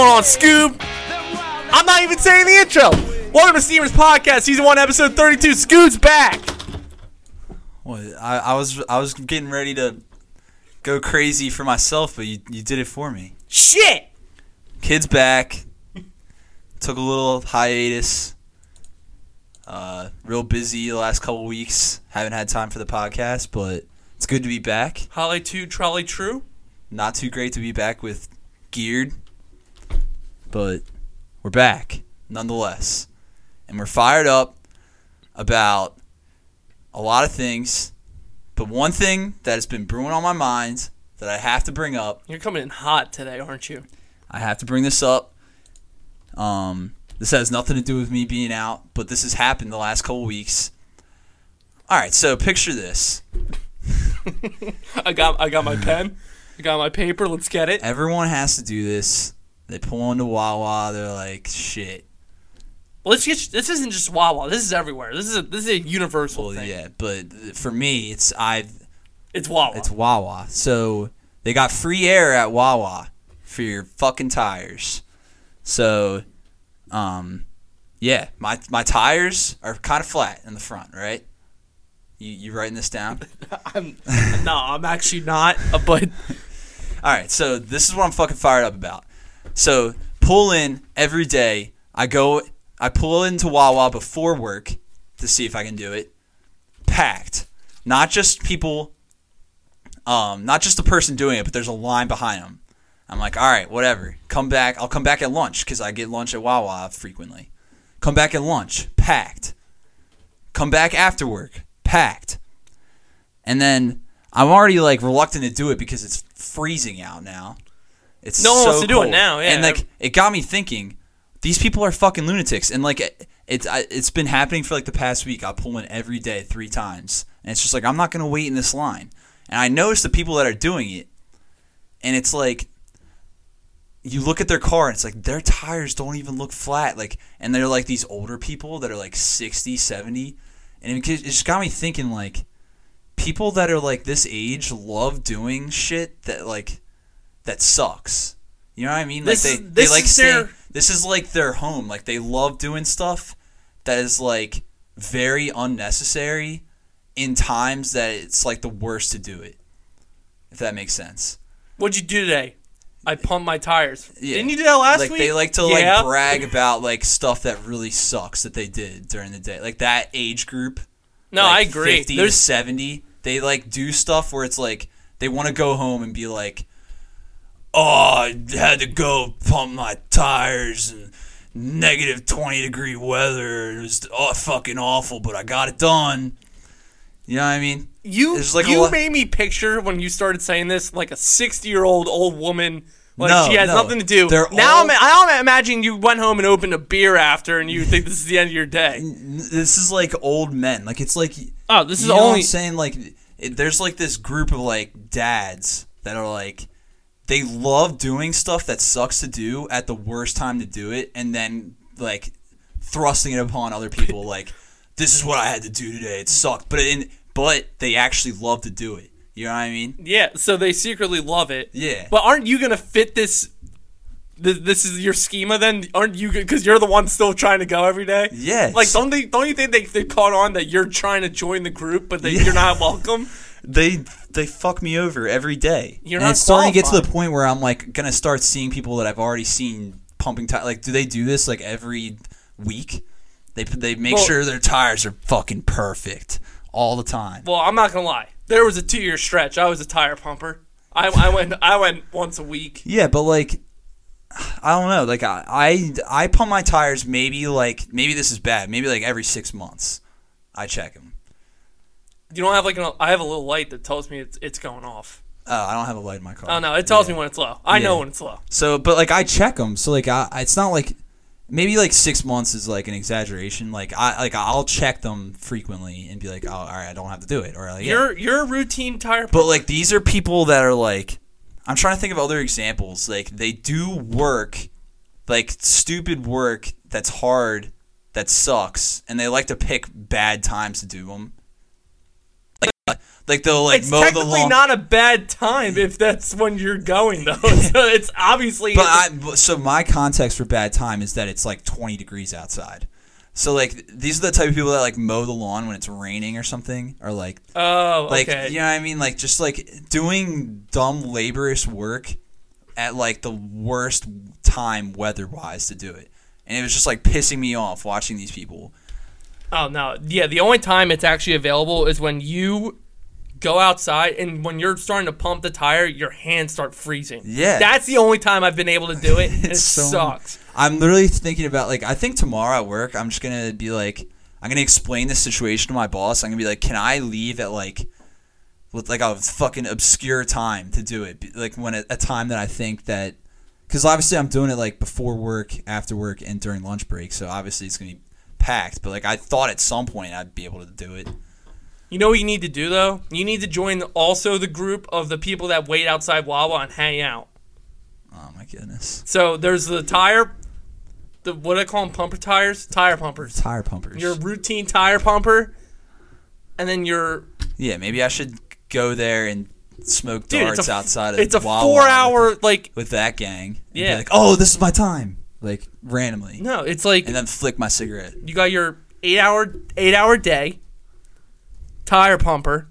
Wolf. What's going on, Scoob? I'm not even saying the intro. Welcome to Steamers Podcast, Season 1, Episode 32. Scoob's back. Well, I, I was I was getting ready to go crazy for myself, but you, you did it for me. Shit. Kids back. Took a little hiatus. Uh, real busy the last couple weeks. Haven't had time for the podcast, but it's good to be back. Holly 2, Trolley True. Not too great to be back with Geared, but we're back nonetheless. And we're fired up about a lot of things. But one thing that has been brewing on my mind that I have to bring up, You're coming in hot today, aren't you? I have to bring this up. Um, this has nothing to do with me being out, but this has happened the last couple weeks. All right, so picture this. I got I got my pen. I got my paper. Let's get it. Everyone has to do this. They pull into Wawa. They're like, shit. Let's get this isn't just Wawa. This is everywhere. This is a this is a universal Well, thing. yeah, but for me, it's I. It's Wawa. It's Wawa. So they got free air at Wawa for your fucking tires. So, um, yeah, my my tires are kind of flat in the front, right? You you writing this down? I'm no, I'm actually not. But All right, so this is what I'm fucking fired up about. So pull in every day. I go, I pull into Wawa before work to see if I can do it. Packed, not just people, um, not just the person doing it, but there's a line behind them. I'm like, all right, whatever. Come back. I'll come back at lunch because I get lunch at Wawa frequently. Come back at lunch, packed. Come back after work, packed. And then I'm already like reluctant to do it because it's freezing out now. It's No one so wants to do it now, yeah. And like it got me thinking, these people are fucking lunatics. And like it, it's it's been happening for like the past week. I pull in every day three times, and it's just like I'm not gonna wait in this line. And I notice the people that are doing it, and it's like you look at their car and it's like their tires don't even look flat like and they're like these older people that are like 60 70 and it it just got me thinking like people that are like this age love doing shit that like that sucks you know what i mean like they, is- they like stay, their- this is like their home like they love doing stuff that is like very unnecessary in times that it's like the worst to do it if that makes sense what'd you do today? I pumped my tires. Yeah. Didn't you do that last like week? they like to Yeah. like brag about like stuff that really sucks that they did during the day like that age group No, like, I agree. 50 There's to 70 they like do stuff where it's like they want to go home and be like oh i had to go pump my tires and negative 20 degree weather it was oh, fucking awful but i got it done you know what i mean You like you lot- made me picture when you started saying this like a sixty year old old woman. Like No, she has no. nothing to do. They're now all- I'm, I imagine you went home and opened a beer after, and you think this is the end of your day. this is like old men like it's like Oh, this is you know what only I'm saying like it, there's like this group of like dads that are like they love doing stuff that sucks to do at the worst time to do it and then like thrusting it upon other people like this is what I had to do today it sucked but in but they actually love to do it you know what I mean yeah. So they secretly love it. Yeah. But aren't you gonna fit this? This is your schema then, aren't you? Because you're the one still trying to go every day. Yes. Like, don't they? Don't you think they they caught on that you're trying to join the group, but that Yeah. you're not welcome? they they fuck me over every day. You're and not it's starting to get to the point where I'm like gonna start seeing people that I've already seen pumping tires. Like, do they do this like every week? They they make Well- sure their tires are fucking perfect all the time. Well, I'm not gonna lie. There was a two year stretch. I was a tire pumper. I, I went I went once a week. Yeah, but like, I don't know. Like, I, I I pump my tires maybe like maybe this is bad. Maybe like every six months, I check them. You don't have like an, I have a little light that tells me it's it's going off. Oh, I don't have a light in my car. Oh no, it tells me when it's low. I know when it's low. So, but like I check them. So like I, it's not like maybe like six months is like an exaggeration. Like I like I'll check them frequently and be like, oh, all right, I don't have to do it, or like, yeah. You're you're a routine tire. But like these are people that are like, I'm trying to think of other examples. Like they do work, like stupid work that's hard, that sucks, and they like to pick bad times to do them. Like they'll like it's mow the technically lawn. not a bad time if that's when you're going though. so it's obviously But I, but- so my context for bad time is that it's like 20 degrees outside. So like these are the type of people that like mow the lawn when it's raining or something, or like oh like okay. you know what I mean, like just like doing dumb laborious work at like the worst time weather wise to do it, and it was just like pissing me off watching these people. Oh no, yeah. The only time it's actually available is when you go outside and when you're starting to pump the tire, your hands start freezing. Yeah. that's the only time I've been able to do it. it so- sucks. I'm literally thinking about like I think tomorrow at work I'm just gonna be like I'm gonna explain this situation to my boss. I'm gonna be like, can I leave at like with like a fucking obscure time to do it? Like when at a time that I think that because obviously I'm doing it like before work, after work, and during lunch break. So obviously it's gonna be packed. But like I thought at some point I'd be able to do it. You know what you need to do though? You need to join also the group of the people that wait outside Wawa and hang out. Oh my goodness, So there's the tire, the what do I call them? Pumper tires, tire pumpers. tire pumpers. Your routine tire pumper, and then your yeah, maybe I should go there and smoke dude. darts a, outside of It's a Wawa four hour like with that gang. Yeah. like, oh, this is my time. Like randomly. no. It's like and then flick my cigarette. you got your eight hour eight hour day tire pumper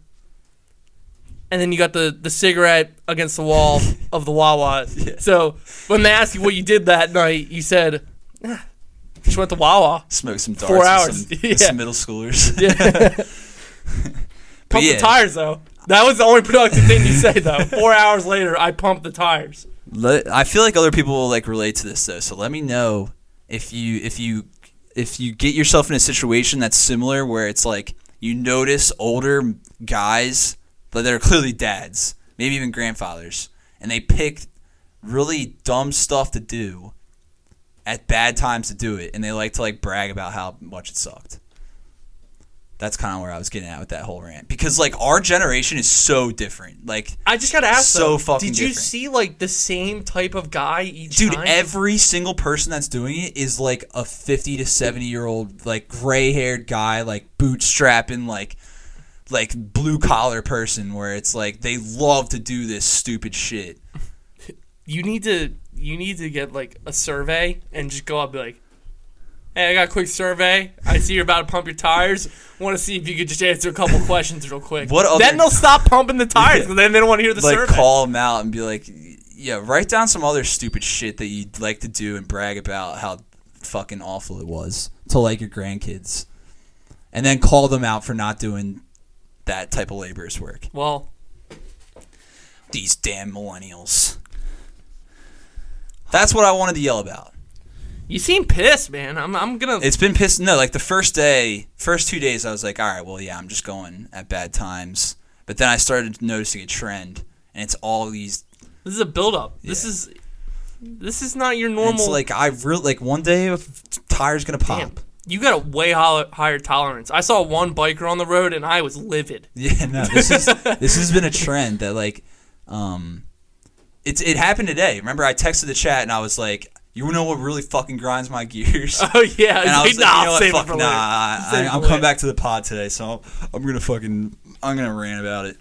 and then you got the the cigarette against the wall of the Wawa. So when they ask you what you did that night, you said, "Ah, "Just went to Wawa, Smoked some darts. Four with hours. Some, Yeah. some middle schoolers. pump yeah. the tires." Though that was the only productive thing you say. Though four hours later, I pumped the tires. Let, I feel like other people will like relate to this though. So let me know if you if you if you get yourself in a situation that's similar where it's like you notice older guys that are clearly dads, maybe even grandfathers, and they pick really dumb stuff to do at bad times to do it, and they like to like brag about how much it sucked. That's kind of where I was getting at with that whole rant because like our generation is so different. Like I just gotta ask. So though, fucking Did you different. see like the same type of guy each Dude, time? every single person that's doing it is like a 50 to 70 year old, like gray haired guy, like bootstrapping, like like blue collar person where it's like they love to do this stupid shit. you need to you need to get like a survey and just go up and be like hey i got a quick survey i see you're about to pump your tires want to see if you could just answer a couple questions real quick What other- then they'll stop pumping the tires because then they don't want to hear the like survey call them out and be like, yeah, write down some other stupid shit that you'd like to do and brag about how fucking awful it was to like your grandkids, and then call them out for not doing that type of laborious work. well These damn millennials. That's what I wanted to yell about. You seem pissed man i'm, I'm gonna It's been pissed. No, like the first day, first two days, I was like, all right, well, yeah, I'm just going at bad times. But then I started noticing a trend, and it's all these. this is a build-up this is this is not your and normal It's like I really like one day tire's gonna pop. damn you got a way higher tolerance i saw one biker on the road and i was livid Yeah, no, this is this has been a trend that like, um, it's it happened today. Remember, I texted the chat and I was like, you know what really fucking grinds my gears. oh yeah And I was nah, like, you know what? Fuck, nah, I, I, I'm later. coming back to the pod today, so I'm gonna fucking, I'm gonna rant about it.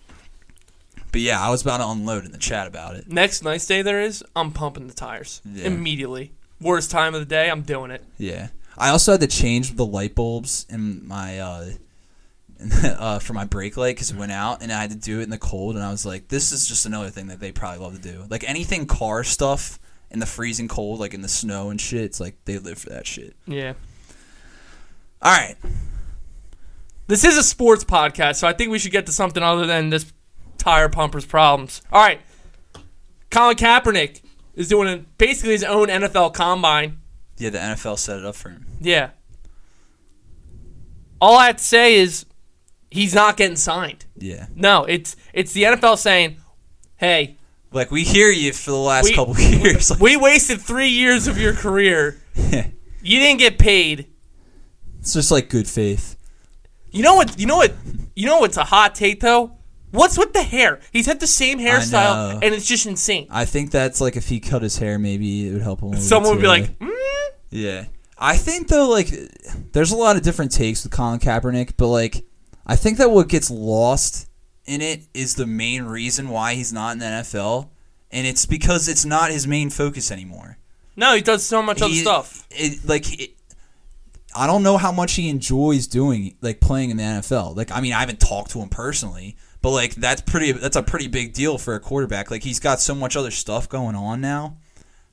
But yeah, I was about to unload in the chat about it. Next nice day there is, I'm pumping the tires Yeah. immediately. Worst time of the day, I'm doing it. Yeah, I also had to change the light bulbs in my uh, uh for my brake light because it went out, and I had to do it in the cold. And I was like, this is just another thing that they probably love to do. Like anything car stuff in the freezing cold, like in the snow and shit. It's like they live for that shit. Yeah. All right, This is a sports podcast, so I think we should get to something other than this tire pumper's problems. All right. Colin Kaepernick is doing a, basically his own NFL combine. yeah, the NFL set it up for him. Yeah. All I have to say is he's not getting signed. Yeah, No, it's it's the NFL saying, "Hey, like we hear you for the last We- couple years. Like, we wasted 3 years of your career. You didn't get paid. it's just like good faith. You know what? You know what? You know what's a hot take though? What's with the hair? He's had the same hairstyle, and it's just insane. I think that's like if he cut his hair, maybe it would help him. a little Someone would be like, mm? Yeah. I think though, like, there's a lot of different takes with Colin Kaepernick, but like, I think that what gets lost in it is the main reason why he's not in the NFL, and it's because it's not his main focus anymore. No, he does so much other stuff. It, like, it, I don't know how much he enjoys doing like playing in the NFL. Like, I mean, I haven't talked to him personally, but like that's pretty. That's a pretty big deal for a quarterback. Like, he's got so much other stuff going on now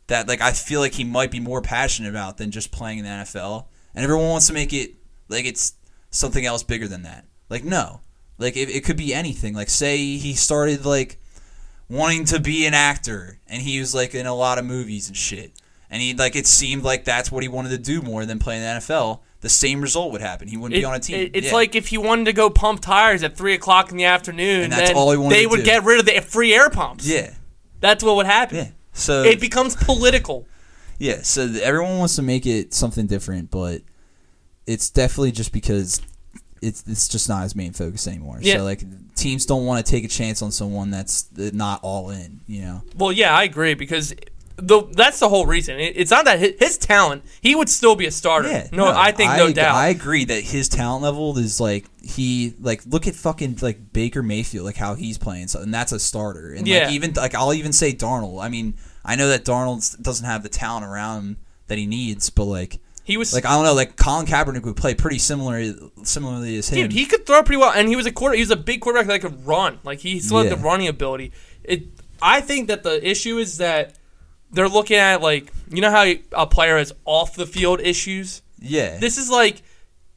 that like I feel like he might be more passionate about than just playing in the NFL. And everyone wants to make it like it's something else bigger than that. Like, no, like it, it could be anything. Like, say he started like wanting to be an actor and he was like in a lot of movies and shit and he like it seemed like that's what he wanted to do more than play in the NFL the same result would happen he wouldn't It- be on a team it- it's Yeah. like if he wanted to go pump tires at three o'clock in the afternoon, And that's all he wanted they would do. get rid of the free air pumps. yeah That's what would happen. yeah so It becomes political. yeah so everyone wants to make it something different but it's definitely just because it's it's just not his main focus anymore Yeah. so like teams don't want to take a chance on someone that's not all in you know Well, yeah, I agree because the that's the whole reason. It, it's not that his, his talent; he would still be a starter. Yeah, no, I think no I, doubt. I agree that his talent level is like he like look at fucking like Baker Mayfield like how he's playing so and that's a starter and Yeah. like even like I'll even say Darnold. I mean I know that Darnold doesn't have the talent around him that he needs, but like he was like I don't know like Colin Kaepernick would play pretty similar similarly as him. dude. He could throw pretty well, and he was a quarter. He was a big quarterback that could run. Like he still had Yeah. the running ability. It. I think that the issue is that they're looking at like you know how a player has off the field issues. yeah, This is like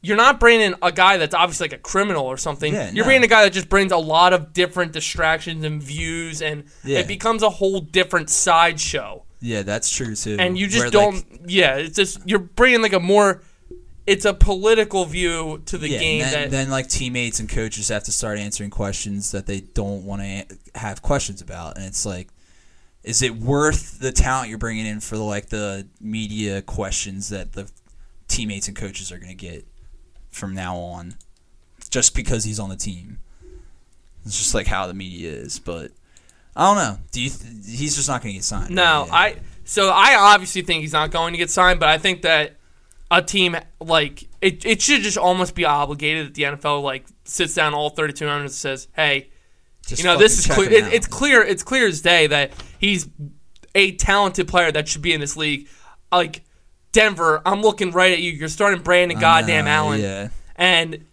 you're not bringing a guy that's obviously like a criminal or something. Yeah, you're no. bringing a guy that just brings a lot of different distractions and views, and Yeah. it becomes a whole different sideshow. Yeah, that's true too. And you just Where, don't. like, yeah, it's just you're bringing like a more. It's a political view to the yeah, game and then, that then like teammates and coaches have to start answering questions that they don't want to have questions about, and it's like, is it worth the talent you're bringing in for the like the media questions that the teammates and coaches are going to get from now on, just because he's on the team? It's just like how the media is, but I don't know. Do you? Th- he's just not going to get signed. No, Yeah. I so I obviously think he's not going to get signed, but I think that a team like it, it should just almost be obligated that the NFL like sits down all 32 owners and says, "Hey, Just you know this is clear. It, it's clear. It's clear as day that he's a talented player that should be in this league. Like Denver, I'm looking right at you. You're starting Brandon goddamn know, Allen, Yeah. and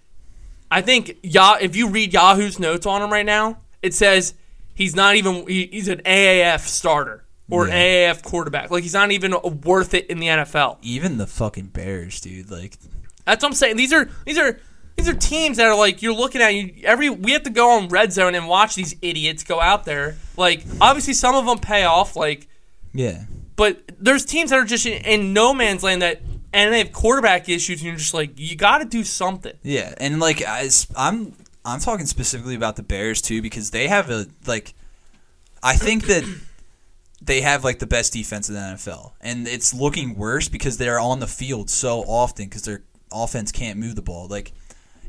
I think Yah. If you read Yahoo's notes on him right now, it says he's not even. He, he's an AAF starter or Yeah. an AAF quarterback. Like he's not even worth it in the NFL. Even the fucking Bears, dude. Like, That's what I'm saying. These are these are these are teams that are like you're looking at you every we have to go on red zone and watch these idiots go out there. Like obviously some of them pay off like yeah. but there's teams that are just in, in no man's land that and they have quarterback issues and you're just like you got to do something. Yeah, and like I, I'm I'm talking specifically about the Bears too because they have a like I think that they have like the best defense in the NFL, and it's looking worse because they're on the field so often because their offense can't move the ball. Like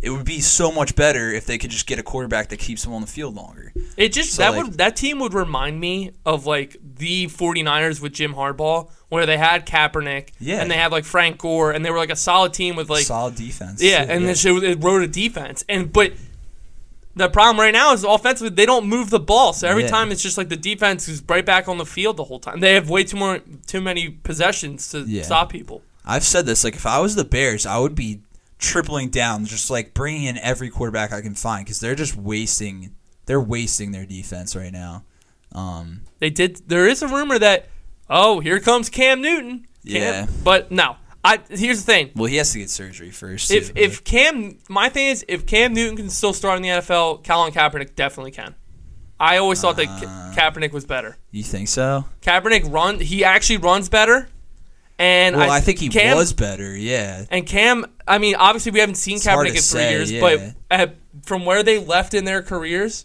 it would be so much better if they could just get a quarterback that keeps them on the field longer. It just So, that like- would that team would remind me of like the 49ers with Jim Harbaugh where they had Kaepernick Yeah. and they had like Frank Gore and they were like a solid team with like Solid defense. Yeah, and then it, it wrote a defense. And but the problem right now is offensively they don't move the ball. So every Yeah. time it's just like the defense is right back on the field the whole time. They have way too more too many possessions to Yeah. stop people. I've said this. Like, if I was the Bears, I would be tripling down, just like bringing in every quarterback I can find because they're just wasting. They're wasting their defense right now. Um, They did. There is a rumor that oh here comes Cam Newton. Cam- Yeah. but no. I here's the thing. well, he has to get surgery first. If too, if Cam, my thing is if Cam Newton can still start in the NFL, Colin Kaepernick definitely can. I always thought that Ka- uh, Kaepernick was better. you think so? Kaepernick run. He actually runs better. And Well, I, think he Cam, was better. Yeah, And Cam, I mean, obviously we haven't seen It's Kaepernick in three say, years, yeah. but at, from where they left in their careers,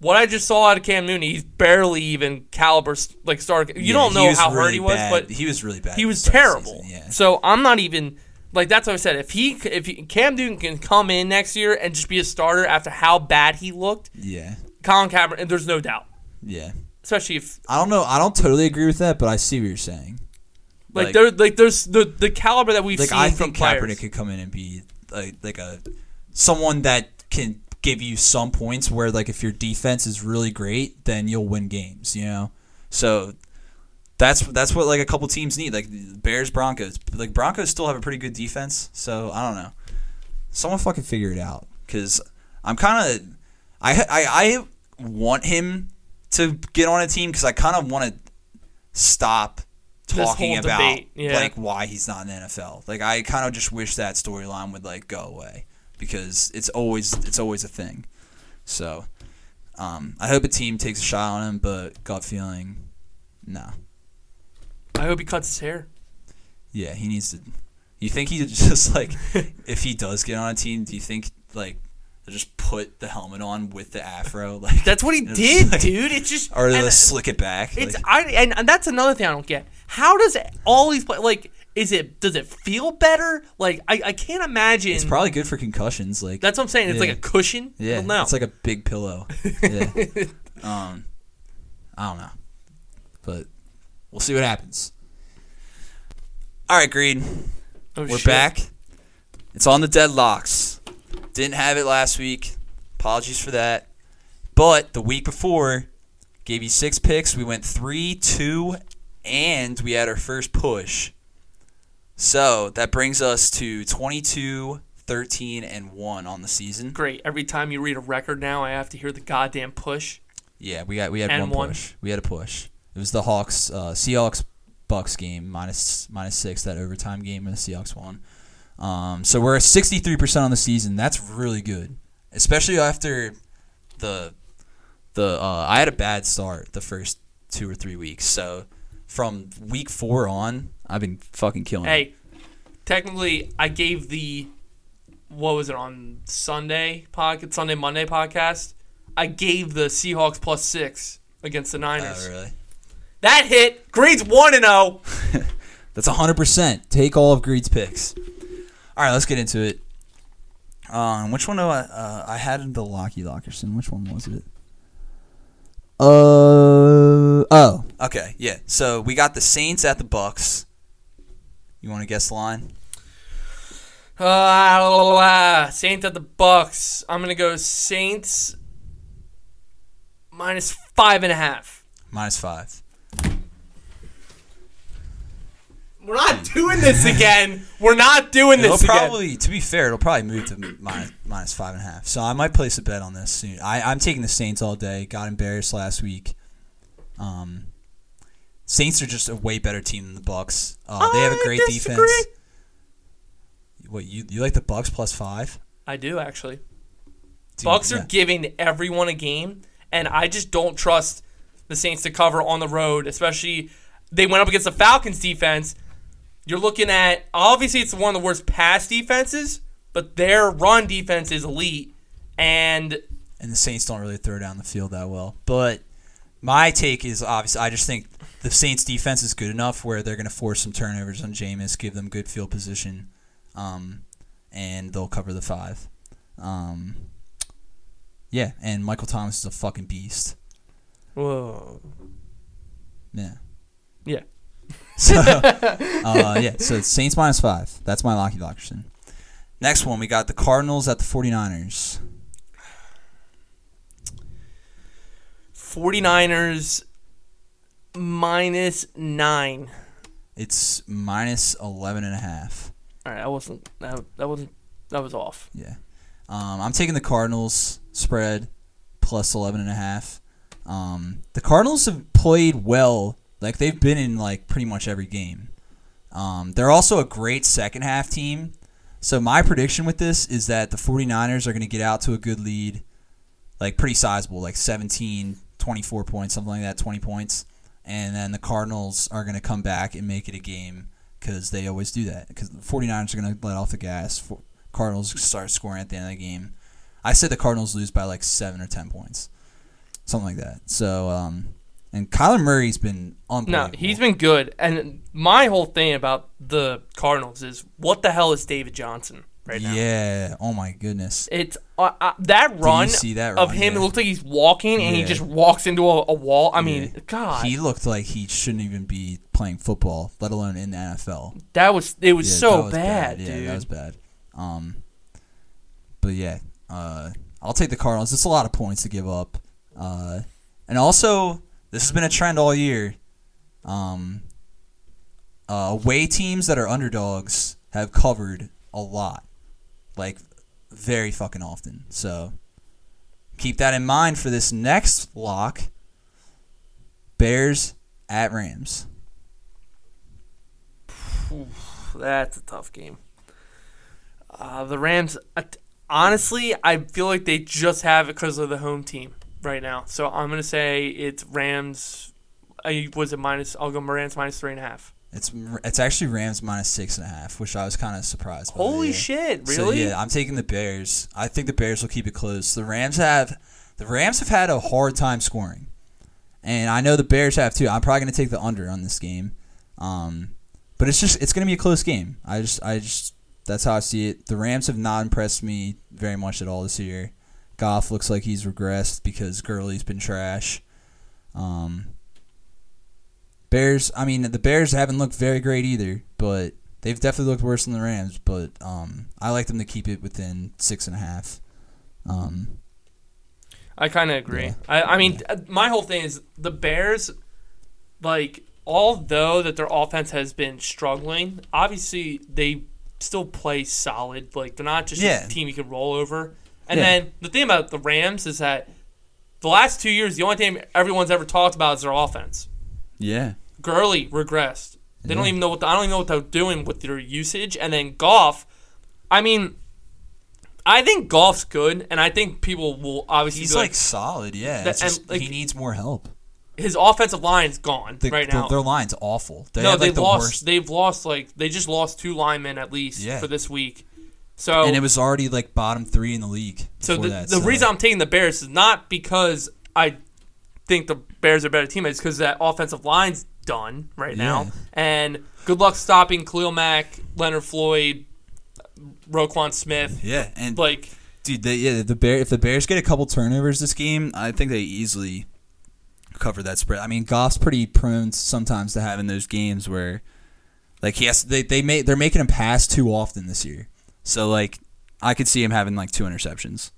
what I just saw out of Cam Newton, he's barely even caliber like start. You Yeah, don't know how hurt he was, bad. but he was really bad. he was the start of the terrible. season, Yeah. So I'm not even like that's what I said. If he if he, Cam Newton can come in next year and just be a starter after how bad he looked, yeah, Colin Kaepernick, there's no doubt. yeah. Especially if I don't know. I don't totally agree with that, but I see what you're saying. like, Like- there like there's the the caliber that we've Like seen I from think players. Kaepernick could come in and be like like a someone that can give you some points where like if your defense is really great, then you'll win games, you know. So that's that's what like a couple teams need, like Bears, Broncos. Like Broncos still have a pretty good defense, so I don't know. Someone fucking figure it out, because I'm kind of I, I I want him to get on a team because I kind of want to stop talking about yeah. like why he's not in the NFL. Like I kind of just wish that storyline would like go away because it's always it's always a thing. So um, I hope a team takes a shot on him, but gut feeling, no. I hope he cuts his hair. Yeah, he needs to. You think he just like if he does get on a team? Do you think like just put the helmet on with the afro? Like That's what he did, like- dude. It's just or they slick it back? It's like, I and, and that's another thing I don't get. How does all these play like? Is it does it feel better? Like I, I can't imagine. it's probably good for concussions. Like that's what I'm saying. It's Yeah. like a cushion. Yeah, no, it's like a big pillow. Yeah. um, I don't know, but we'll see what happens. All right, Green. Oh, we're shit. back. It's on the deadlocks. Didn't have it last week. Apologies for that. But the week before, gave you six picks. We went three, two, and we had our first push. So that brings us to 22, 13, and 1 on the season. Great. Every time you read a record now, I have to hear the goddamn push. Yeah, we got we had And one one. push. We had a push. It was the Hawks, uh, Seahawks, Bucks game minus minus six that overtime game, and the Seahawks won. Um, so we're at sixty three percent on the season. That's really good, especially after the the uh, I had a bad start the first two or three weeks. So from week four on, I've been fucking killing. it. Hey, technically, I gave the what was it on Sunday podcast, Sunday Monday podcast. I gave the Seahawks plus six against the Niners. Oh, really? That hit. Greed's one and oh. zero. That's hundred percent. Take all of Greed's picks. All right, let's get into it. Um, which one do I? Uh, I had the Locky Lockerson. Which one was it? Uh oh. Okay, yeah. So we got the Saints at the Bucks. You want to guess the line? Uh, Saints at the Bucks. I'm gonna go Saints minus five and a half. Minus five. We're not doing this again. We're not doing It'll this again. probably, to be fair, it'll probably move to minus, minus five and a half. So I might place a bet on this soon. I, I'm taking the Saints all day. Got embarrassed last week. Um, Saints are just a way better team than the Bucks. Uh, they have a I great disagree. defense. What you you like the Bucks plus five? I do actually. Dude, Bucks yeah. are giving everyone a game, and I just don't trust the Saints to cover on the road, especially they went up against the Falcons defense. You're looking at obviously it's one of the worst pass defenses, but their run defense is elite, and and the Saints don't really throw down the field that well. But my take is obviously I just think the Saints defense is good enough where they're going to force some turnovers on Jameis, give them good field position, um, and they'll cover the five. Um, yeah, and Michael Thomas is a fucking beast. whoa, Yeah. yeah, So, uh, yeah, so Saints minus five. That's my Locky Lockerson. Next one, we got the Cardinals at the 49ers. 49ers minus nine. It's minus 11 and a half. All right, I wasn't that, that wasn't that was off. Yeah. Um, I'm taking the Cardinals spread plus 11 and a half. Um, the Cardinals have played well. Like they've been in like pretty much every game. Um, they're also a great second half team. So my prediction with this is that the 49ers are going to get out to a good lead, like pretty sizable, like 17, 24 points, something like that, 20 points. And then the Cardinals are going to come back and make it a game because they always do that. Because the 49ers are going to let off the gas. For- Cardinals start scoring at the end of the game. I said the Cardinals lose by like seven or ten points, something like that. So, um, and Kyler Murray's been No, he's been good. And my whole thing about the Cardinals is what the hell is David Johnson right now? yeah. Oh my goodness. It's uh, uh, that run see that of him. Yeah. It looks like he's walking and he Yeah. just walks into a, a wall. I mean, Yeah. God, He looked like he shouldn't even be playing football, let alone in the NFL. that was it was Yeah, so that was bad, Yeah, dude. that was bad. Um, but yeah, uh, I'll take the Cardinals. It's a lot of points to give up. Uh, and also, this has been a trend all year. Um, uh, away teams that are underdogs have covered a lot, like very fucking often. So keep that in mind for this next lock. Bears at Rams. That's a tough game. Uh, the Rams, uh, honestly, I feel like they just have it because of the home team right now. So I'm gonna say it's Rams. I was it minus? I'll go Rams minus three and a half. It's it's actually Rams minus six and a half, which I was kind of surprised. by. Holy yeah. shit! So Really? yeah, I'm taking the Bears. I think the Bears will keep it close. The Rams have the Rams have had a hard time scoring, and I know the Bears have too. I'm probably going to take the under on this game, um, but it's just it's going to be a close game. I just I just that's how I see it. The Rams have not impressed me very much at all this year. Goff looks like he's regressed because Gurley's been trash. Um, Bears, I mean, the Bears haven't looked very great either, but they've definitely looked worse than the Rams. But um, I like them to keep it within six and a half. Um, I kind of agree. Yeah. I, I mean, uh my whole thing is the Bears, like, although that their offense has been struggling, obviously they still play solid. Like, they're not just Yeah. a team you can roll over. And Yeah. then the thing about the Rams is that the last two years, the only thing everyone's ever talked about is their offense. Yeah, Gurley regressed. They don't even know what the, I don't even know what they're doing with their usage. And then Goff, I mean, I think Goff's good, and I think people will obviously he's be like solid. Yeah, That- just, like, he needs more help. his offensive line's gone The, right the- now. their line's awful. They no, have, like, they've the lost. worst, They've lost like they just lost two linemen at least Yeah. for this week. So and it was already like bottom three in the league. so the, that, the reason I'm taking the Bears is not because I think the Bears are better teammates because that offensive line's done right now, and good luck stopping Khalil Mack, Leonard Floyd, Roquan Smith. yeah, and Like dude, they, yeah, the bear if the Bears get a couple turnovers this game, I think they easily cover that spread. I mean, Goff's pretty prone sometimes to having those games where, like, he has they they make they're making him pass too often this year. So like, I could see him having like two interceptions.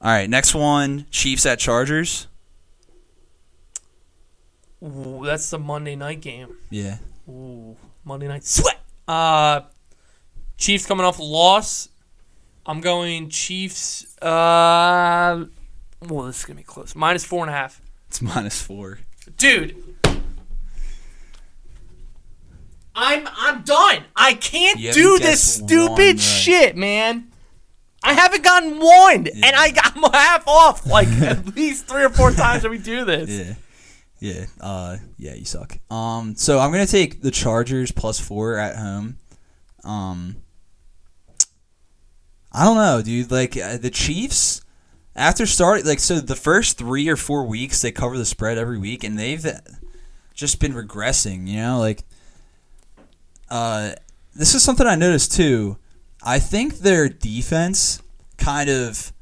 All right, next one: Chiefs at Chargers. Ooh, that's the Monday night game. Yeah, Ooh, Monday night sweat. Uh, Chiefs coming off a loss. I'm going Chiefs. Uh, well, this is gonna be close. Minus four and a half, it's minus four. dude. I'm I'm done. I can't You do this guessed stupid one right. shit, man. I haven't gotten one, and I got am half off like at least three or four times that we do this. Yeah. Yeah. Uh yeah, you suck. Um so I'm going to take the Chargers plus 4 at home. Um I don't know, dude. Like uh, the Chiefs after starting like so the first 3 or 4 weeks they cover the spread every week and they've just been regressing, you know, like uh this is something I noticed too. I think their defense kind of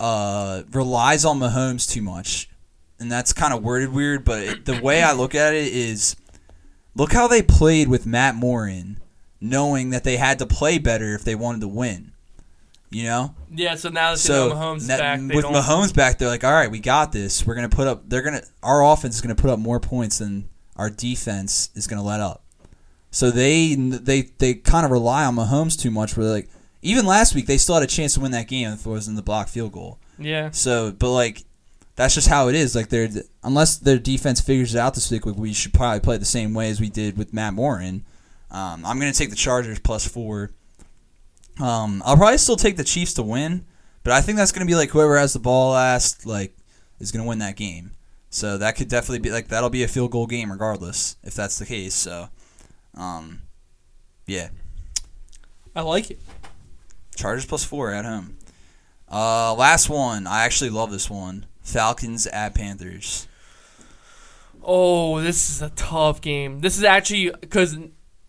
uh, relies on Mahomes too much, and that's kind of worded weird. But the way I look at it is, look how they played with Matt Moore, knowing that they had to play better if they wanted to win. You know, Yeah, so now that so Mahomes is that- back, they with. Mahomes back, they're like, all right, we got this. We're gonna put up. They're gonna. Our offense is gonna put up more points than our defense is gonna let up. So they they they kind of rely on Mahomes too much. Where they're like, even last week they still had a chance to win that game if it was in the block field goal. yeah, So, but like, that's just how it is. Like, they're unless their defense figures it out this week, we should probably play the same way as we did with Matt Moore. Um, I'm gonna take the Chargers plus four. Um, I'll probably still take the Chiefs to win, but I think that's gonna be like whoever has the ball last, like, is gonna win that game. So that could definitely be like that'll be a field goal game regardless if that's the case. So, um, yeah, I like it. Chargers plus four at home. Uh, last one. I actually love this one. Falcons at Panthers. Oh, this is a tough game. This is actually because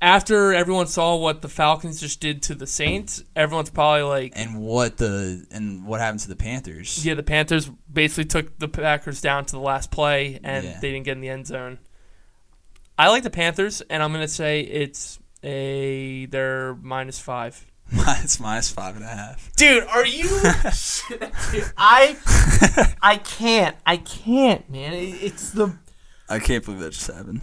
after everyone saw what the Falcons just did to the Saints, everyone's probably like, And what the and what happened to the Panthers? yeah, the Panthers basically took the Packers down to the last play and Yeah. they didn't get in the end zone. I like the Panthers, and I'm gonna say it's a they're minus five Minus minus five and a half. Dude, are you? Dude, I, I can't. I can't, man. It- It's the. I can't believe that just happened.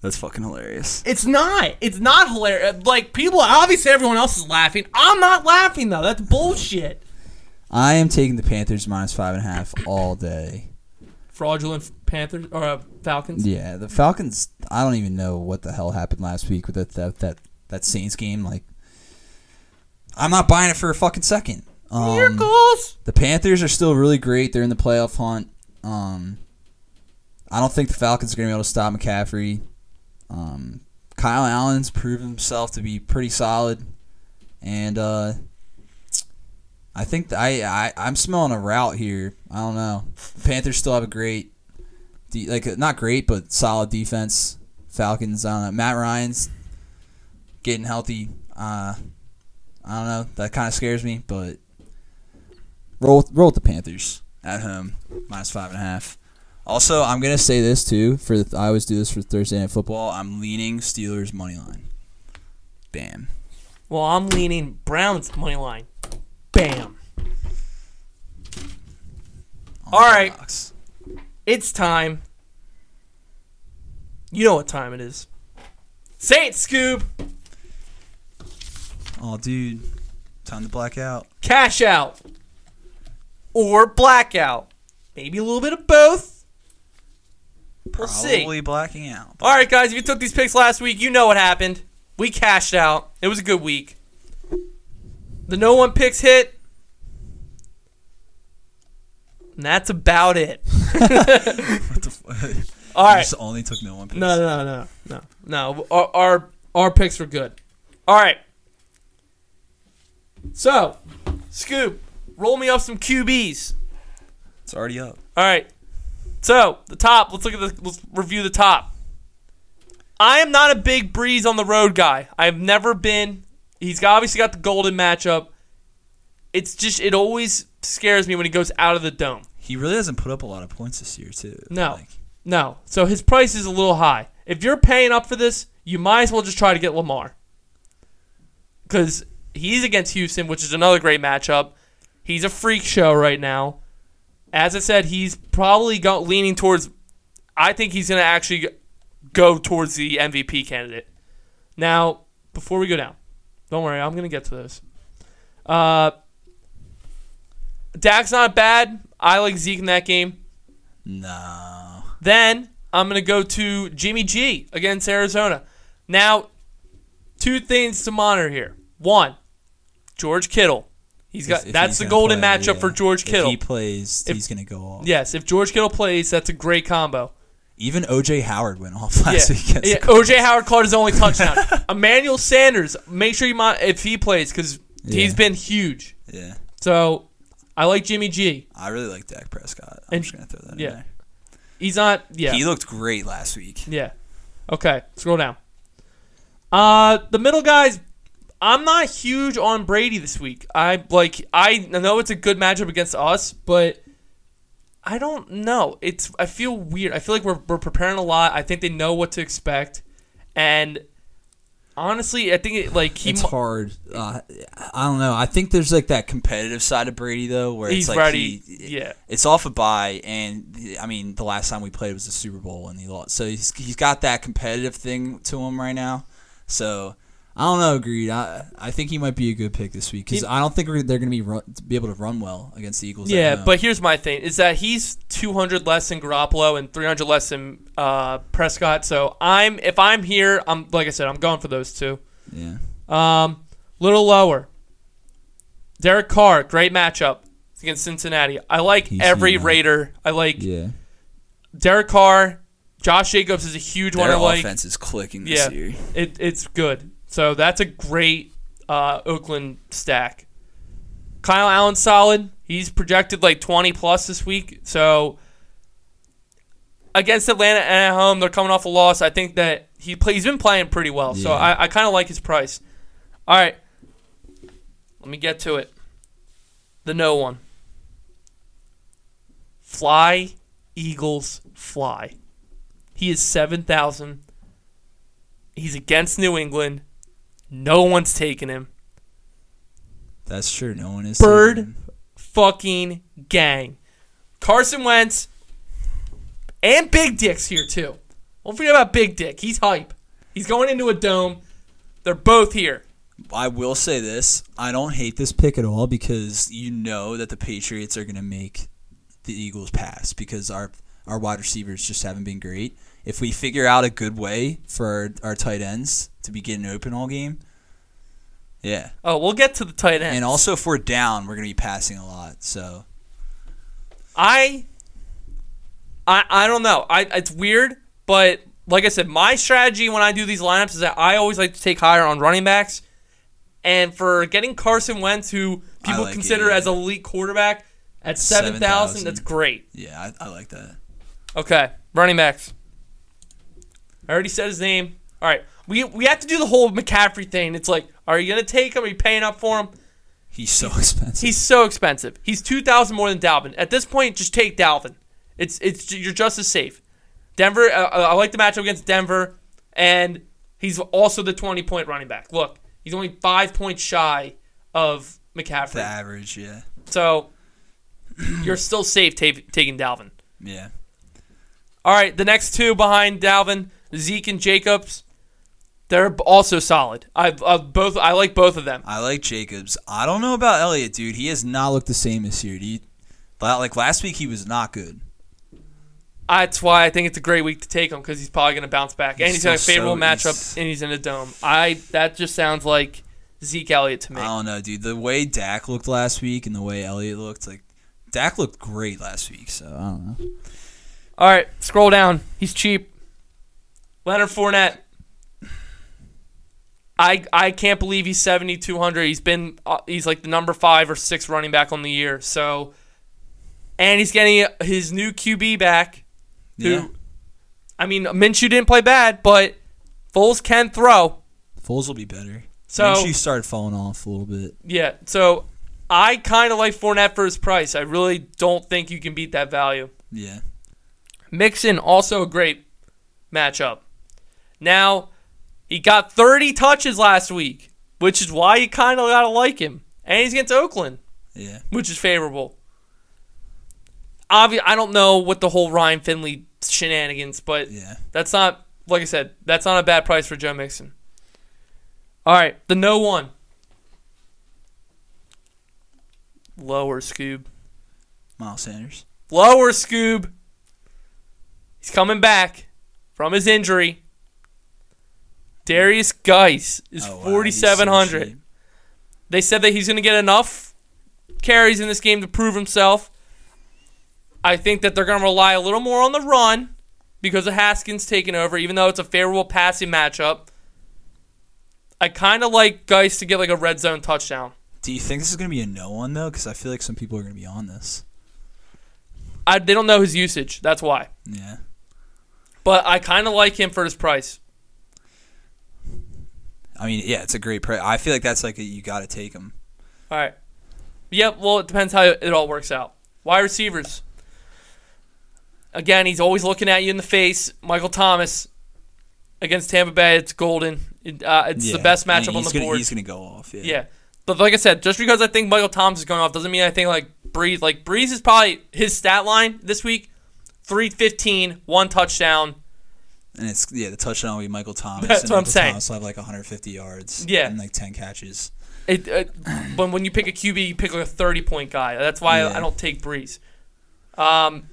That's fucking hilarious. It's not. It's not hilarious. Like people, obviously, everyone else is laughing. I'm not laughing though. That's bullshit. I am taking the Panthers minus five and a half all day. Fraudulent Panthers or uh, Falcons. Yeah, the Falcons. I don't even know what the hell happened last week with that that that, that Saints game. Like, I'm not buying it for a fucking second. Um, Miracles. The Panthers are still really great. They're in the playoff hunt. Um, I don't think the Falcons are going to be able to stop McCaffrey. Um, Kyle Allen's proven himself to be pretty solid, and uh, I think th- I, I I'm smelling a route here. I don't know. The Panthers still have a great, de- like not great but solid defense. Falcons. I don't know. Matt Ryan's getting healthy. Uh, I don't know. That kind of scares me, but roll with, roll with the Panthers at home minus five and a half. Also, I'm gonna say this too. For the, I always do this for Thursday night football. I'm leaning Steelers money line. Bam. Well, I'm leaning Browns money line. Bam. On All the box. It's time. You know what time it is. Say it, Scoob. Oh, dude, time to black out. Cash out. Or blackout. Maybe a little bit of both. We'll see. Probably blacking out. All right, guys, if you took these picks last week, you know what happened. We cashed out. It was a good week. The no one picks hit. And that's about it. What the fuck? All right. just only took no one. Picks. No, no, no, no, no. Our, our our picks were good. All right. So, Scoob, roll me up some QBs. It's already up. All right. So the top. Let's look at the. Let's review the top. I am not a big Brees on the road guy. I've never been. He's obviously got the golden matchup. It's just it always scares me when he goes out of the dome. He really hasn't put up a lot of points this year, too. No. Like, No. So his price is a little high. If you're paying up for this, you might as well just try to get Lamar. Because he's against Houston, which is another great matchup. He's a freak show right now. As I said, he's probably go- leaning towards. I think he's going to actually go towards the MVP candidate. Now, before we go down, don't worry, I'm going to get to this. Uh, Dak's not bad. I like Zeke in that game. no. Then I'm going to go to Jimmy G against Arizona. Now, two things to monitor here. One, George Kittle. He's got If- if that's he's the golden play, matchup yeah. for George If Kittle. he plays, If- he's gonna go off. yes, if George Kittle plays, that's a great combo. Even OJ Howard went off last yeah. week. yeah. OJ Howard caught his only touchdown. Emmanuel Sanders, make sure you mon- if he plays because he's been huge. Yeah, So I like Jimmy G. I really like Dak Prescott. I'm And- just gonna throw that yeah. in there. He's not. Yeah. He looked great last week. Yeah. Okay, scroll down. Uh, the middle guys. I'm not huge on Brady this week. I like. I know it's a good matchup against us, but I don't know. It's. I feel weird. I feel like we're we're preparing a lot. I think they know what to expect, and honestly, I think it like he. it's mu- hard. Uh, I don't know. I think there's like that competitive side of Brady though, where He's it's like ready. he, yeah. it's off a bye, and I mean the last time we played was the Super Bowl, and he lost. So he's he's got that competitive thing to him right now. So I don't know, agreed. I I think he might be a good pick this week because I don't think they're going to be run, be able to run well against the Eagles. Yeah, but here's my thing: is that he's 200 less than Garoppolo and 300 less than uh, Prescott. So I'm if I'm here, I'm like I said, I'm going for those two. yeah, Um, little lower. Derek Carr, great matchup against Cincinnati. I like He's every. Raider. I like yeah. Derek Carr. Josh Jacobs is a huge one. Their I like. offense is clicking this Yeah. year. It, it's good. So that's a great uh, Oakland stack. Kyle Allen solid. He's projected like 20 plus this week. So against Atlanta and at home, they're coming off a loss. I think that he play, he's been playing pretty well. So I, I kind of like his price. All right. Let me get to it. The no one. Fly, Eagles, fly. He is 7,000. He's against New England. No one's taking him. That's true. No one is Bird. fucking gang. Carson Wentz and Big Dick's here too. Don't forget about Big Dick. He's hype. He's going into a dome. They're both here. I will say this: I don't hate this pick at all because you know that the Patriots are going to make the Eagles pass because our our wide receivers just haven't been great. If we figure out a good way for our, our tight ends to be getting open all game, yeah. Oh, we'll get to the tight end. And also, if we're down, we're going to be passing a lot. So I, I, I don't know. I it's weird, but like I said, my strategy when I do these lineups is that I always like to take higher on running backs, and for getting Carson Wentz, who people like it, consider yeah. as an elite quarterback, at seven thousand, 7,000. that's great. yeah, I, I like that. Okay, running backs. I already said his name. All right, we we have to do the whole McCaffrey thing. It's like, are you gonna take him? Are you paying up for him? He's so expensive. He's so expensive. He's two thousand more than Dalvin. At this point, just take Dalvin. It's it's you're just as safe. Denver. Uh, I like the matchup against Denver, and he's also the twenty point running back. Look, he's only five points shy of McCaffrey, the average, yeah, so you're still safe ta- taking Dalvin. yeah. All right, the next two behind Dalvin, Zeke and Jacobs, they're also solid. I I both I like both of them. I like Jacobs. I don't know about Elliott, dude. He has not looked the same this year. You, like last week, he was not good. That's why I think it's a great week to take him because he's probably going to bounce back, and He's he's a favorable so- matchup, he's- and he's in a dome. I that just sounds like Zeke Elliott to me. I don't know, dude. The way Dak looked last week and the way Elliott looked, like Dak looked great last week. So I don't know. All right, scroll down. He's cheap. Leonard Fournette. I I can't believe he's seventy two hundred. He's been uh, he's like the number five or six running back on the year. So, and he's getting his new QB back. Who, Yeah, I mean, Minshew didn't play bad, but Foles can throw. Foles will be better. So Minshew started falling off a little bit. yeah, so I kind of like Fournette for his price. I really don't think you can beat that value. Yeah, Mixon also a great matchup. Now, he got 30 touches last week, which is why you kind of got to like him. And he's against Oakland, yeah. which is favorable. Obvi- I don't know what the whole Ryan Finley shenanigans, but Yeah. that's not, like I said, that's not a bad price for Joe Mixon. All right, the no one. Lower Scoob. Miles Sanders. Lower Scoob. He's coming back from his injury. Derrius Guice is Oh, wow, he's so 4,700. they said that he's going to get enough carries in this game to prove himself. I think that they're going to rely a little more on the run because of Haskins taking over, even though it's a favorable passing matchup. I kind of like Guice to get like a red zone touchdown. Do you think this is going to be a no one though? Because I feel like some people are going to be on this. I, they don't know his usage. That's why. Yeah. But I kind of like him for his price. I mean, yeah, it's a great price. I feel like that's like a, you got to take him. All right. Yep. Well, it depends how it all works out. Wide receivers. Again, he's always looking at you in the face. Michael Thomas against Tampa Bay. It's golden. It, uh, it's the Yeah. best I mean, matchup on the gonna, board. He's going to go off. Yeah. yeah. But like I said, just because I think Michael Thomas is going off doesn't mean I think like Brees. Like Brees is probably his stat line this week: 315, one touchdown. And it's yeah, the touchdown will be Michael Thomas. That's and what I'm Michael saying. Thomas will have like 150 yards. Yeah. and like 10 catches. It, it, when when you pick a QB, you pick like a thirty point guy. That's why I, Yeah. I don't take Brees. Um,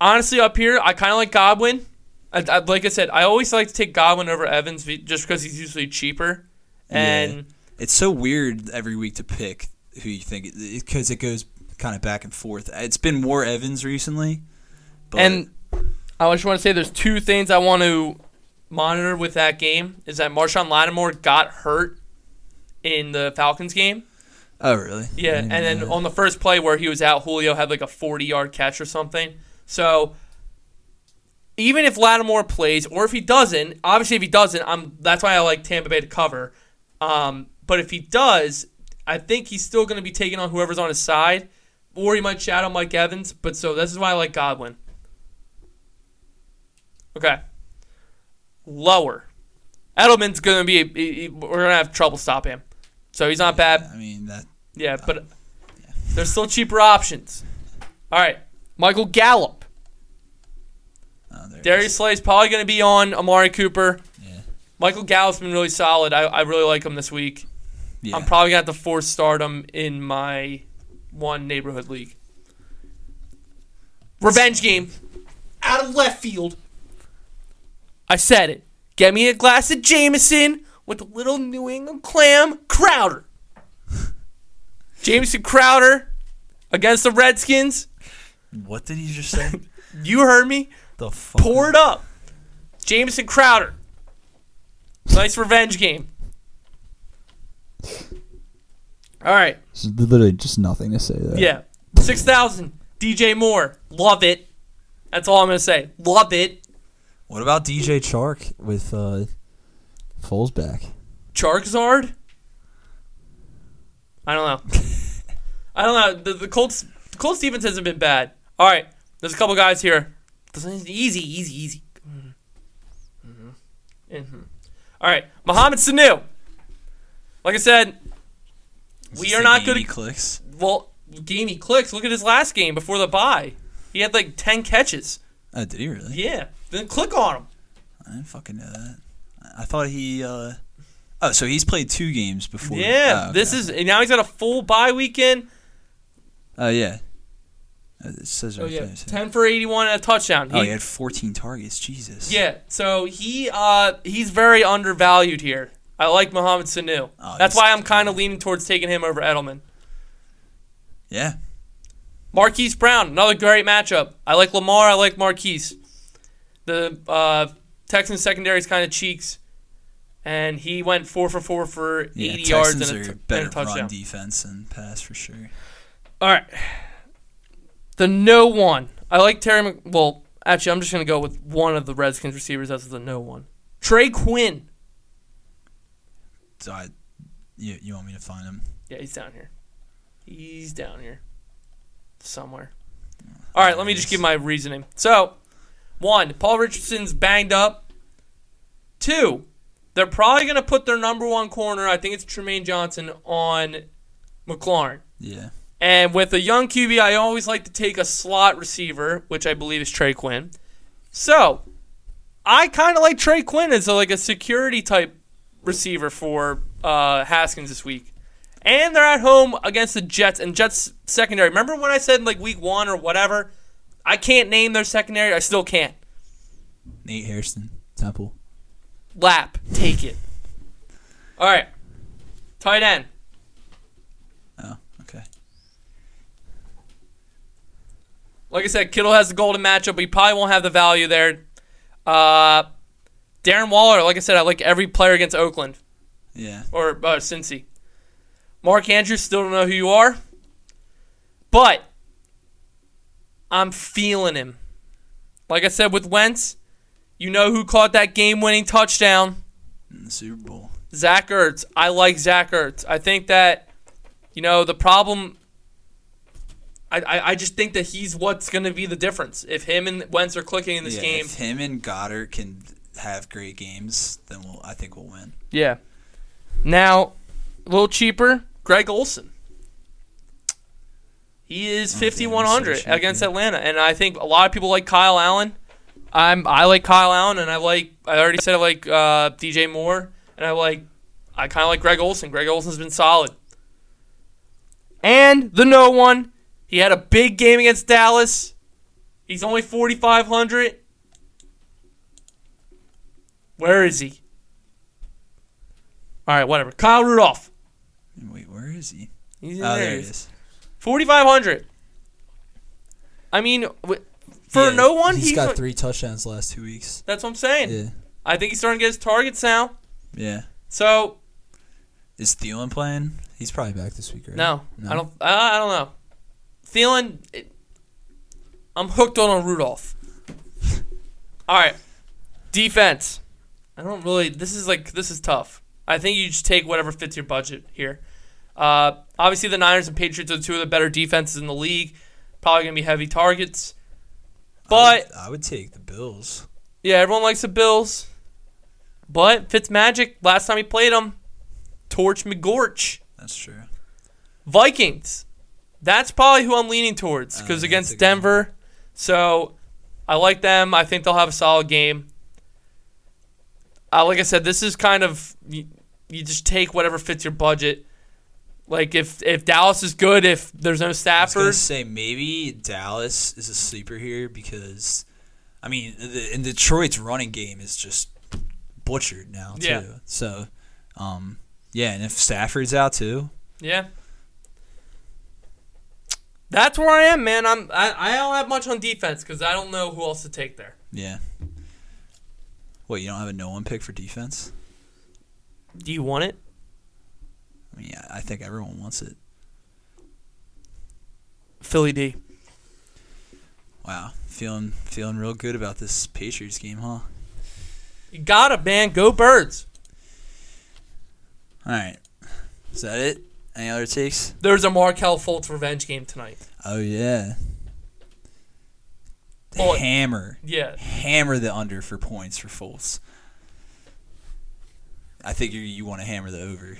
honestly, up here, I kind of like Godwin. I, I, like I said, I always like to take Godwin over Evans just because he's usually cheaper. And It's so weird every week to pick who you think because it, goes kind of back and forth. It's been more Evans recently, but and I just want to say there's two things I want to monitor with that game. Is that Marshon Lattimore got hurt in the Falcons game. oh really? Yeah, and then on the first play where he was out, Julio had like a 40 yard catch or something. So even if Lattimore plays, or if he doesn't, obviously if he doesn't, I'm that's why I like Tampa Bay to cover. Um, but if he does, I think he's still going to be taking on whoever's on his side, or he might shadow Mike Evans. But so this is why I like Godwin. Okay. Lower. Edelman's going to be, he- he- we're going to have trouble stopping him. So he's not bad. I mean that. Yeah, but um, there's still cheaper options. All right, Michael Gallup. Oh, there it Darius is. Slay's probably going to be on Amari Cooper. Yeah. Michael Gallup's been really solid. I, I really like him this week. Yeah. I'm probably going to have to force start him in my one neighborhood league. Revenge game. Out of left field. I said it. Get me a glass of Jameson with a little New England clam Crowder. Jamison Crowder against the Redskins. what did he just say? You heard me. the fuck? Pour it up. Jamison Crowder. Nice revenge game. All right. There's literally just nothing to say there. Yeah. 6,000. DJ Moore. Love it. That's all I'm going to say. Love it. What about DJ? Chark with uh, Foles back. Charizard? I don't know. I don't know. The, the Colts the Colts defense hasn't been bad. All right. There's a couple guys here. Easy, easy, easy. Mhm. Mhm. All right. Mohamed Sanu. Like I said, Is We are not good Clicks. well, gamey clicks. Look at his last game before the bye. He had like 10 catches. Oh, did he really? Yeah. Then click on him. I didn't fucking know that. I thought he. uh Oh, so he's played two games before. Yeah. Oh, This is and now he's got a full bye weekend. Oh yeah. Uh, It says right Oh yeah, there. so- ten for eighty-one and a touchdown. Oh, He- he had 14 targets. Jesus. yeah, so he uh he's very undervalued here. I like Mohamed Sanu. Oh, That's why I'm kind of leaning towards taking him over Edelman. Yeah. Marquise Brown, another great matchup. I like Lamar. I like Marquise. The uh, Texans secondary is kind of cheeks, and he went four for four for Yeah. 80 yards Texans and a, t- and a touchdown. run defense and pass for sure. All right. The no one. I like Terry. Mc- well, actually, I'm just gonna go with one of the Redskins receivers as the no one. Trey Quinn. So I, you, you want me to find him? Yeah, he's down here. He's down here. Somewhere. All right, let me just give my reasoning. So, one, Paul Richardson's banged up. Two, they're probably going to put their number one corner, I think it's Trumaine Johnson, on McLaurin. Yeah. And with a young QB, I always like to take a slot receiver, which I believe is Trey Quinn. So, I kind of like Trey Quinn as a, like a security type receiver for uh, Haskins this week. And they're at home against the Jets and Jets secondary. Remember when I said like week one or whatever? I can't name their secondary. I still can't. Nate Hairston. Temple. Lap, take it. All right, tight end. Oh, okay. Like I said, Kittle has the golden matchup, but he probably won't have the value there. Uh, Darren Waller, like I said, I like every player against Oakland Yeah. or uh, Cincy. Mark Andrews, still don't know who you are, but I'm feeling him. Like I said with Wentz, you know who caught that game-winning touchdown? In the Super Bowl. Zach Ertz. I like Zach Ertz. I think that, you know, the problem. I, I, I just think that he's what's going to be the difference. If him and Wentz are clicking in this yeah, game. If him and Goedert can have great games, then we'll. I think we'll win. Yeah. Now, a little cheaper, Greg Olsen. He is Oh, fifty one hundred he's against. Atlanta, and I think a lot of people like Kyle Allen. I'm I like Kyle Allen, and I like I already said I like uh, DJ Moore, and I like I kind of like Greg Olsen. Greg Olsen's been solid. And the no one, he had a big game against Dallas. He's only forty five hundred. Where is he? All right, whatever. Kyle Rudolph. Wait, where is he? He's in Oh, there. there he he is. Is. 4,500. I mean, for Yeah, no one, he's he's, got like- three touchdowns the last two weeks. That's what I'm saying. Yeah. I think he's starting to get his targets now. Yeah. So Is Thielen playing? He's probably back this week, right? no, No? I don't. I, I don't know. Thielen, it, I'm hooked on on Rudolph. All right, defense. I don't really. This is like this is tough. I think you just take whatever fits your budget here. Uh, obviously, the Niners and Patriots are two of the better defenses in the league. Probably gonna be heavy targets. But I would, I would take the Bills. Yeah, everyone likes the Bills. But Fitzmagic, last time he played them, Torch McGorch. That's true. Vikings. That's probably who I'm leaning towards Uh, because a against Denver. So I like them. I think they'll have a solid game. Uh, like I said, this is kind of you, you just take whatever fits your budget. Like if if Dallas is good, if there's no Stafford, I was say maybe Dallas is a sleeper here because, I mean, the, in Detroit's running game is just butchered now too. Yeah. So, um, yeah, and if Stafford's out too, yeah. That's where I am, man. I'm I, I don't have much on defense because I don't know who else to take there. yeah. What you don't have a no one pick for defense? Do you want it? I mean, I think everyone wants it. Philly D. Wow, feeling feeling real good about this Patriots game, huh? You got it, man. Go Birds. All right, is that it? Any other takes? There's a Markelle Fultz revenge game tonight. Oh yeah. Oh, Hammer. Yeah. hammer the under for points for Fultz. I think you you want to hammer the over.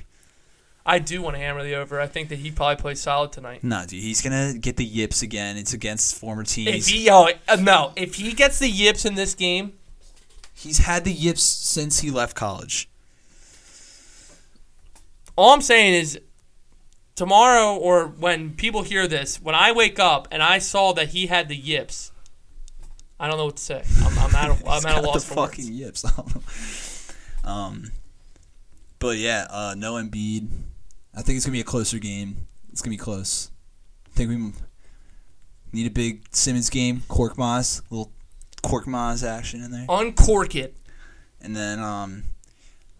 I do want to hammer the over. I think that he probably plays solid tonight. No, dude, he's gonna get the yips again. It's against former If teams. he, oh, uh, no, if he gets the yips in this game, he's had the yips since he left college. all I'm saying is tomorrow or when people hear this, when I wake up and I saw that he had the yips, I don't know what to say. I'm, I'm at a, He's I'm at a got loss the for fucking words. yips. I don't know. Um, but yeah, uh, no Embiid. I think it's gonna be a closer game. It's gonna be close. I think we need a big Simmons game. Korkmaz, little Korkmaz action in there. Uncork it. And then, um,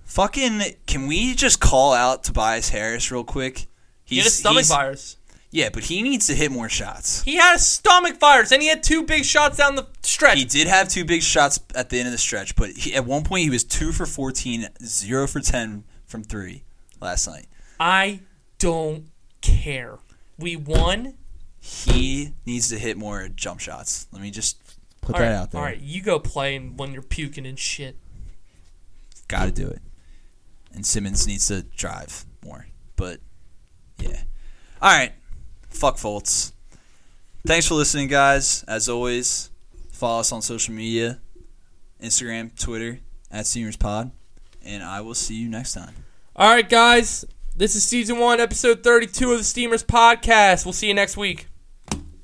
fucking, can we just call out Tobias Harris real quick? He had a stomach he's- virus. Yeah, but he needs to hit more shots. He had a stomach virus, and he had two big shots down the stretch. He did have two big shots at the end of the stretch, but he, at one point he was two for 14, zero for 10 from three last night. I don't care. We won. He needs to hit more jump shots. Let me just, Put All that right, out there. All right, you go play when you're puking and shit. gotta do it. And Simmons needs to drive more. But, yeah. All right. Fuck Fultz. Thanks for listening, guys. As always, follow us on social media Instagram, Twitter, at Seniors Pod. And I will see you next time. All right, guys. This is season one, episode 32 of the Steamers podcast. We'll see you next week.